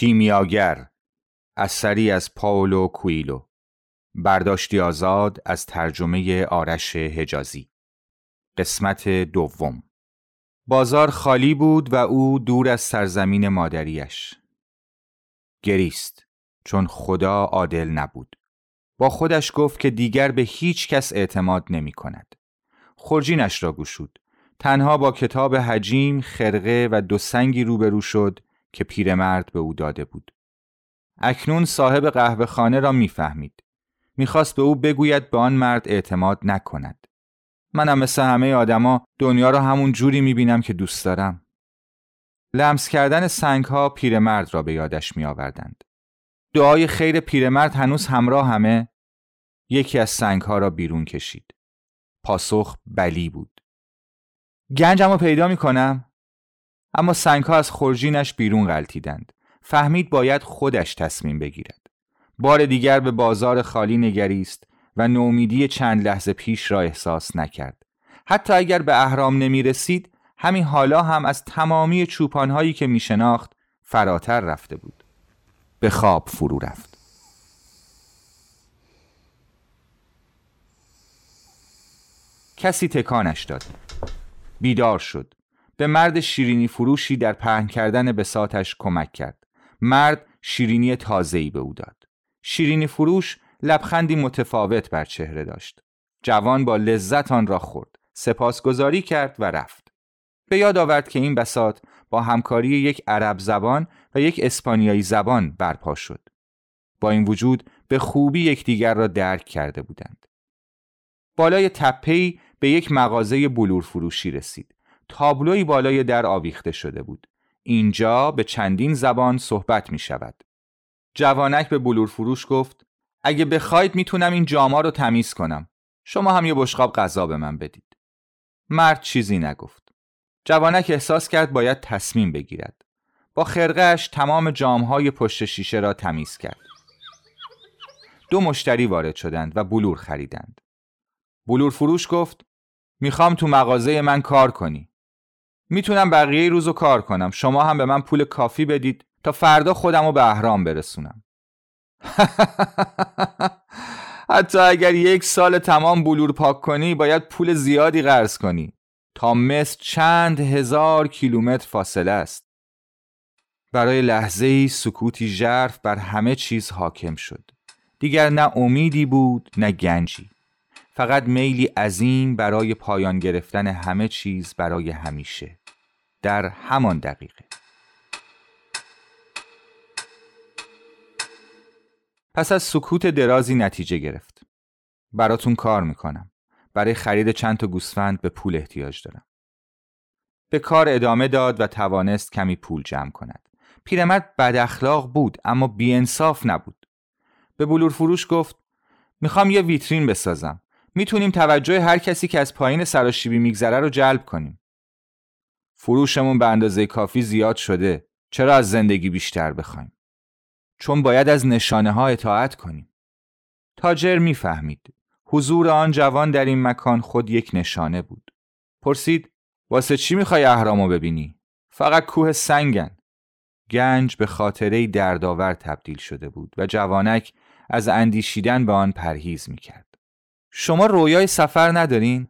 کیمیاگر اثری از پاولو کویلو. برداشتی آزاد از ترجمه آرش حجازی. قسمت دوم. بازار خالی بود و او دور از سرزمین مادریش. گریست چون خدا عادل نبود. با خودش گفت که دیگر به هیچ کس اعتماد نمی کند. خرجینش را گشود. تنها با کتاب حجیم خرقه و دو سنگی روبرو شد که پیرمرد به او داده بود. اکنون صاحب قهوه خانه را می‌فهمید. می‌خواست به او بگوید به آن مرد اعتماد نکند. منم مثل همه آدما دنیا را همون جوری می‌بینم که دوست دارم. لمس کردن سنگ ها پیرمرد را به یادش می آوردند. دعای خیر پیرمرد هنوز همراه همه یکی از سنگ ها را بیرون کشید. پاسخ بلی بود. گنجم رو پیدا می کنم؟ اما سنگها از خورجینش بیرون غلطیدند فهمید باید خودش تصمیم بگیرد. بار دیگر به بازار خالی نگریست و نومیدی چند لحظه پیش را احساس نکرد. حتی اگر به اهرام نمی رسید همین حالا هم از تمامی چوپانهایی که می شناخت فراتر رفته بود. به خواب فرو رفت. کسی تکانش داد. بیدار شد. به مرد شیرینی فروشی در پهن کردن بساتش کمک کرد. مرد شیرینی تازه‌ای به او داد. شیرینی فروش لبخندی متفاوت بر چهره داشت. جوان با لذت آن را خورد. سپاسگزاری کرد و رفت. به یاد آورد که این بسات با همکاری یک عرب زبان و یک اسپانیایی زبان برپا شد. با این وجود به خوبی یکدیگر را درک کرده بودند. بالای تپهی به یک مغازه بلور فروشی رسید. تابلوی بالای در آویخته شده بود. اینجا به چندین زبان صحبت می شود. جوانک به بلور فروش گفت اگه بخواید می‌تونم این جاما رو تمیز کنم. شما هم یه بشقاب غذا به من بدید. مرد چیزی نگفت. جوانک احساس کرد باید تصمیم بگیرد. با خرقهش تمام جامهای پشت شیشه را تمیز کرد. دو مشتری وارد شدند و بلور خریدند. بلور فروش گفت می‌خوام تو مغازه من کار کنی. می‌تونم بقیه روزو کار کنم. شما هم به من پول کافی بدید تا فردا خودم رو به اهرام برسونم. حتی اگر یک سال تمام بلور پاک کنی باید پول زیادی قرض کنی. تا مصر چند هزار کیلومتر فاصله است. برای لحظه ای سکوتی ژرف بر همه چیز حاکم شد. دیگر نه امیدی بود نه گنجی. فقط میلی عظیم برای پایان گرفتن همه چیز برای همیشه. در همان دقیقه. پس از سکوت درازی نتیجه گرفت. براتون کار می‌کنم. برای خرید چند تا گوسفند به پول احتیاج دارم. به کار ادامه داد و توانست کمی پول جمع کند. پیرمرد بد اخلاق بود اما بیانصاف نبود. به بلور فروش گفت می‌خوام یه ویترین بسازم. می‌تونیم توجه هر کسی که از پایین سراشیبی میگذره رو جلب کنیم. فروشمون به اندازه کافی زیاد شده. چرا از زندگی بیشتر بخوایم؟ چون باید از نشانه ها اطاعت کنیم. تاجر می‌فهمید. حضور آن جوان در این مکان خود یک نشانه بود. پرسید واسه چی می‌خوای اهرامو ببینی؟ فقط کوه سنگن. گنج به خاطره دردآور تبدیل شده بود و جوانک از اندیشیدن به آن پرهیز می‌کرد. شما رویای سفر ندارین؟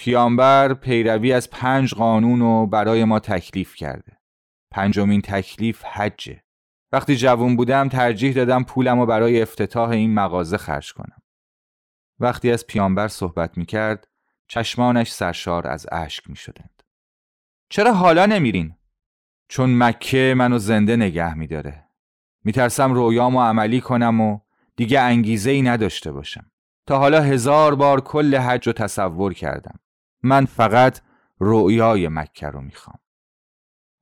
پیامبر پیروی از پنج قانون رو برای ما تکلیف کرده پنجمین تکلیف حجه وقتی جوون بودم ترجیح دادم پولم رو برای افتتاح این مغازه خرج کنم وقتی از پیامبر صحبت می کرد چشمانش سرشار از اشک می شدند. چرا حالا نمیرین؟ چون مکه منو زنده نگه می داره. میترسم رویامو عملی کنم و دیگه انگیزه ای نداشته باشم. تا حالا هزار بار کل حج رو تصور کردم. من فقط رویای مکه رو می‌خوام.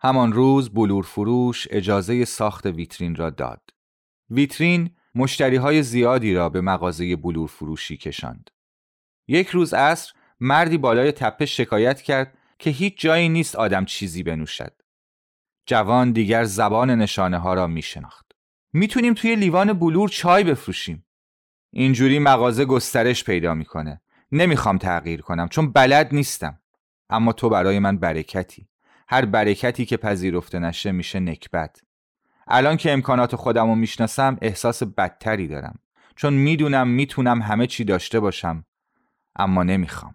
همان روز بلور فروش اجازه ساخت ویترین را داد. ویترین مشتری های زیادی را به مغازه بلور فروشی کشاند. یک روز عصر مردی بالای تپه شکایت کرد که هیچ جایی نیست آدم چیزی بنوشد. جوان دیگر زبان نشانه ها را می شناخت. می‌تونیم توی لیوان بلور چای بفروشیم. اینجوری مغازه گسترش پیدا می‌کنه. نمی‌خوام تغییر کنم چون بلد نیستم. اما تو برای من برکتی. هر برکتی که پذیرفته نشه میشه نکبت. الان که امکانات خودم رو می‌شناسم احساس بدتری دارم. چون می‌دونم می‌تونم همه چی داشته باشم. اما نمی‌خوام.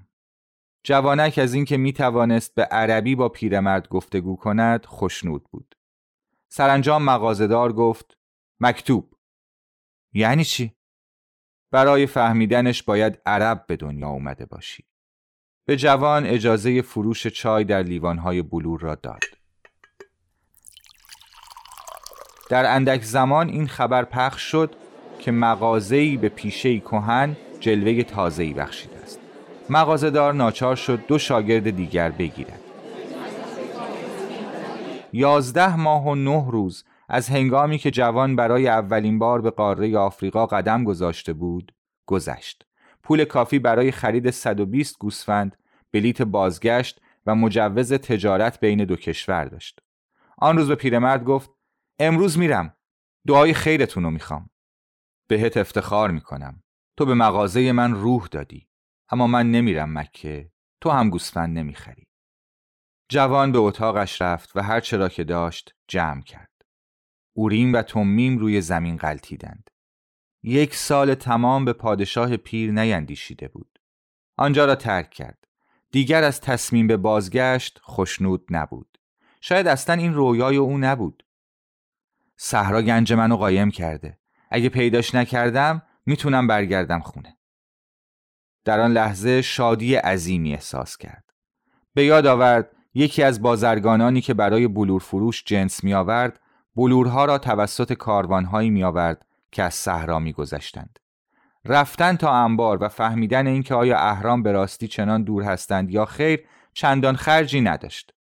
جوانک از اینکه می‌توانست به عربی با پیرمرد گفتگو کند خوشنود بود. سرانجام مغازهدار گفت مکتوب یعنی چی؟ برای فهمیدنش باید عرب به دنیا اومده باشی. به جوان اجازه فروش چای در لیوانهای بلور را داد. در اندک زمان این خبر پخش شد که مغازه‌ای به پیشه کهن جلوه تازه‌ای بخشیده است. مغازهدار ناچار شد دو شاگرد دیگر بگیرد. یازده ماه و نه روز از هنگامی که جوان برای اولین بار به قاره آفریقا قدم گذاشته بود گذشت. پول کافی برای خرید 120 گوسفند، بلیت بازگشت و مجوز تجارت بین دو کشور داشت. آن روز به پیرمرد گفت امروز میرم. دعای خیرتون رو می‌خوام. بهت افتخار می‌کنم. تو به مغازه من روح دادی. اما من نمیرم مکه. تو هم گوسفند نمی‌خری. جوان به اتاقش رفت و هر چرا که داشت جمع کرد. اوریم و تومیم روی زمین غلطیدند. یک سال تمام به پادشاه پیر نیندیشیده بود. آنجا را ترک کرد. دیگر از تصمیم به بازگشت خوشنود نبود. شاید اصلا این رویای او نبود. صحرا گنج منو قایم کرده. اگه پیداش نکردم می‌تونم برگردم خونه. در آن لحظه شادی عظیمی احساس کرد. به یاد آورد یکی از بازرگانانی که برای بلور فروش جنس می آورد بلورها را توسط کاروانهایی می آورد که از صحرا می گذشتند. رفتن تا انبار و فهمیدن اینکه آیا اهرام به راستی چنان دور هستند یا خیر چندان خرجی نداشت.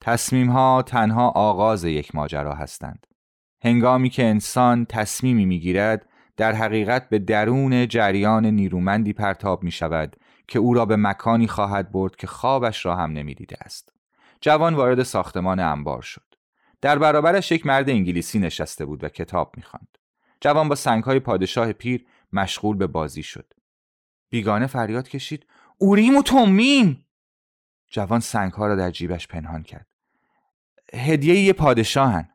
تصمیم ها تنها آغاز یک ماجرا هستند. هنگامی که انسان تصمیمی می گیرد در حقیقت به درون جریان نیرومندی پرتاب می شود که او را به مکانی خواهد برد که خوابش را هم نمی دیده است. جوان وارد ساختمان انبار شد. در برابرش یک مرد انگلیسی نشسته بود و کتاب می‌خواند. جوان با سنگهای پادشاه پیر مشغول به بازی شد. بیگانه فریاد کشید اوریم و تومیم جوان سنگها را در جیبش پنهان کرد. هدیه یه پادشاهن.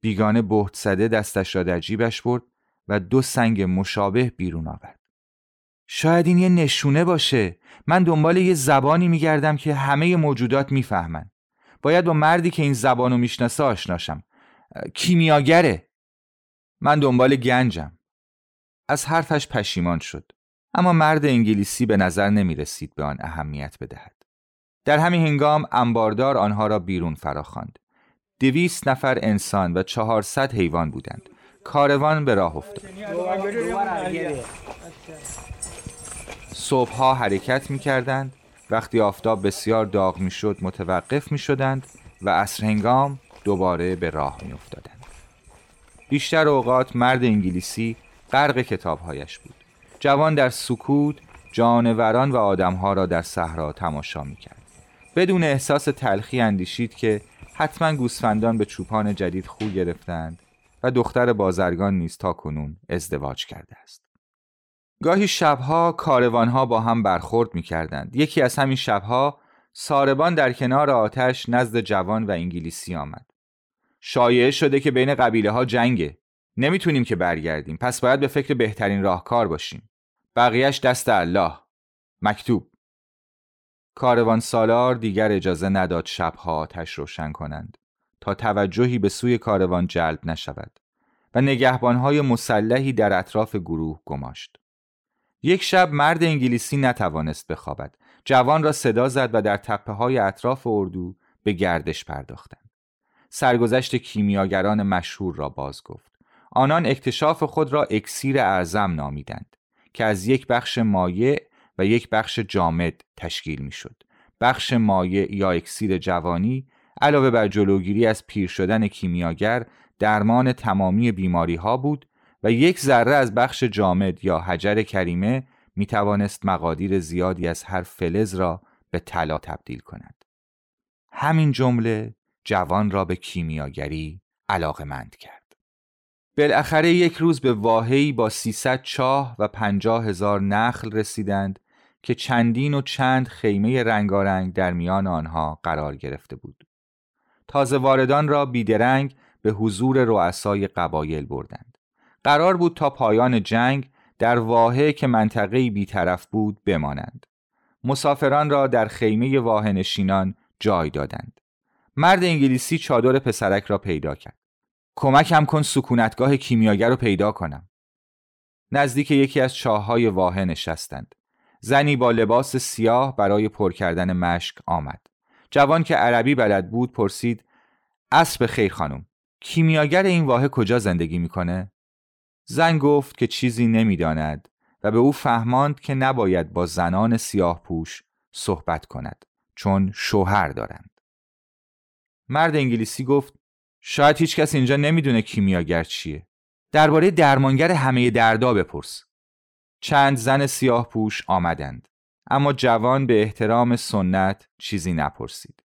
بیگانه بهت زده دستش را در جیبش برد و دو سنگ مشابه بیرون آورد. شاید این یه نشونه باشه. من دنبال یه زبانی میگردم که همه موجودات می‌فهمن. باید با مردی که این زبانو می‌شناسه آشناشم. کیمیاگره. من دنبال گنجم. از حرفش پشیمان شد. اما مرد انگلیسی به نظر نمی رسید به آن اهمیت بدهد. در همین هنگام انباردار آنها را بیرون فراخواند. دویست نفر انسان و چهارصد حیوان بودند. کاروان به راه افتاد. صبحها حرکت می کردند وقتی آفتاب بسیار داغ می شد متوقف می شدند و عصر هنگام دوباره به راه می افتادند. بیشتر اوقات مرد انگلیسی غرق کتابهایش بود. جوان در سکوت جانوران و آدمها را در صحرا تماشا می کرد. بدون احساس تلخی اندیشید که حتما گوسفندان به چوپان جدید خو گرفتند و دختر بازرگان نیز تا کنون ازدواج کرده است. گاهی شبها کاروانها با هم برخورد می کردند. یکی از همین شبها ساربان در کنار آتش نزد جوان و انگلیسی آمد. شایعه شده که بین قبیله ها جنگه. نمی‌تونیم که برگردیم پس باید به فکر بهترین راهکار باشیم. بقیهش دست الله مکتوب کاروان سالار دیگر اجازه نداد شبها آتش روشن کنند تا توجهی به سوی کاروان جلب نشود و نگهبانهای مسلحی در اطراف گروه گماشت. یک شب مرد انگلیسی نتوانست بخوابد. جوان را صدا زد و در تپه های اطراف اردو به گردش پرداختند. سرگذشت کیمیاگران مشهور را باز گفت. آنان اکتشاف خود را اکسیر اعظم نامیدند که از یک بخش مایع و یک بخش جامد تشکیل می شد. بخش مایع یا اکسیر جوانی علاوه بر جلوگیری از پیر شدن کیمیاگر درمان تمامی بیماری ها بود و یک ذره از بخش جامد یا حجر کریمه می توانست مقادیر زیادی از هر فلز را به طلا تبدیل کند. همین جمله جوان را به کیمیاگری علاقمند کرد. بالاخره یک روز به واهی با 300 چاه و 50 هزار نخل رسیدند که چندین و چند خیمه رنگارنگ در میان آنها قرار گرفته بود. تازه واردان را بیدرنگ به حضور رؤسای قبایل بردند. قرار بود تا پایان جنگ در واحه که منطقه بیطرف بود بمانند. مسافران را در خیمه واحه نشینان جای دادند. مرد انگلیسی چادر پسرک را پیدا کرد. کمکم کن سکونتگاه کیمیاگر رو پیدا کنم. نزدیک یکی از چاههای واحه نشستند. زنی با لباس سیاه برای پر کردن مشک آمد. جوان که عربی بلد بود پرسید اسب خیر خانم کیمیاگر این واحه کجا زندگی می‌کنه؟ زن گفت که چیزی نمی‌داند و به او فهماند که نباید با زنان سیاه پوش صحبت کند چون شوهر دارند. مرد انگلیسی گفت شاید هیچ کس اینجا نمی‌دونه کیمیاگر چیه. درباره درمانگر همه دردا بپرس. چند زن سیاه پوش آمدند. اما جوان به احترام سنت چیزی نپرسید.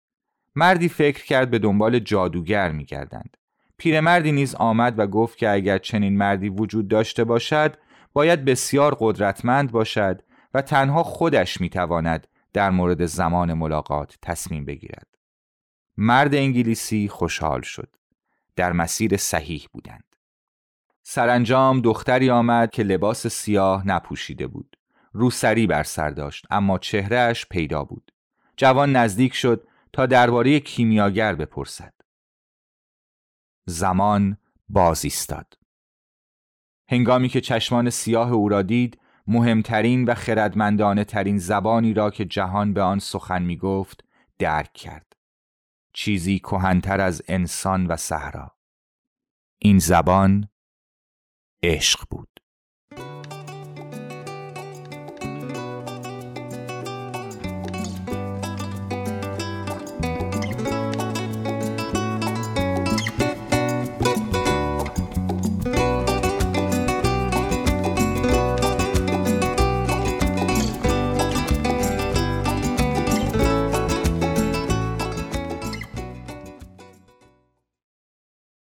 مردی فکر کرد به دنبال جادوگر می گردند. پیرمردی نیز آمد و گفت که اگر چنین مردی وجود داشته باشد باید بسیار قدرتمند باشد و تنها خودش می تواند در مورد زمان ملاقات تصمیم بگیرد. مرد انگلیسی خوشحال شد. در مسیر صحیح بودند. سرانجام دختری آمد که لباس سیاه نپوشیده بود. روسری بر سر داشت اما چهرهش پیدا بود. جوان نزدیک شد تا درباره کیمیاگر بپرسد. زمان باز ایستاد. هنگامی که چشمان سیاه او را دید مهمترین و خردمندانه ترین زبانی را که جهان به آن سخن می گفت درک کرد. چیزی کهنتر از انسان و صحرا. این زبان عشق بود.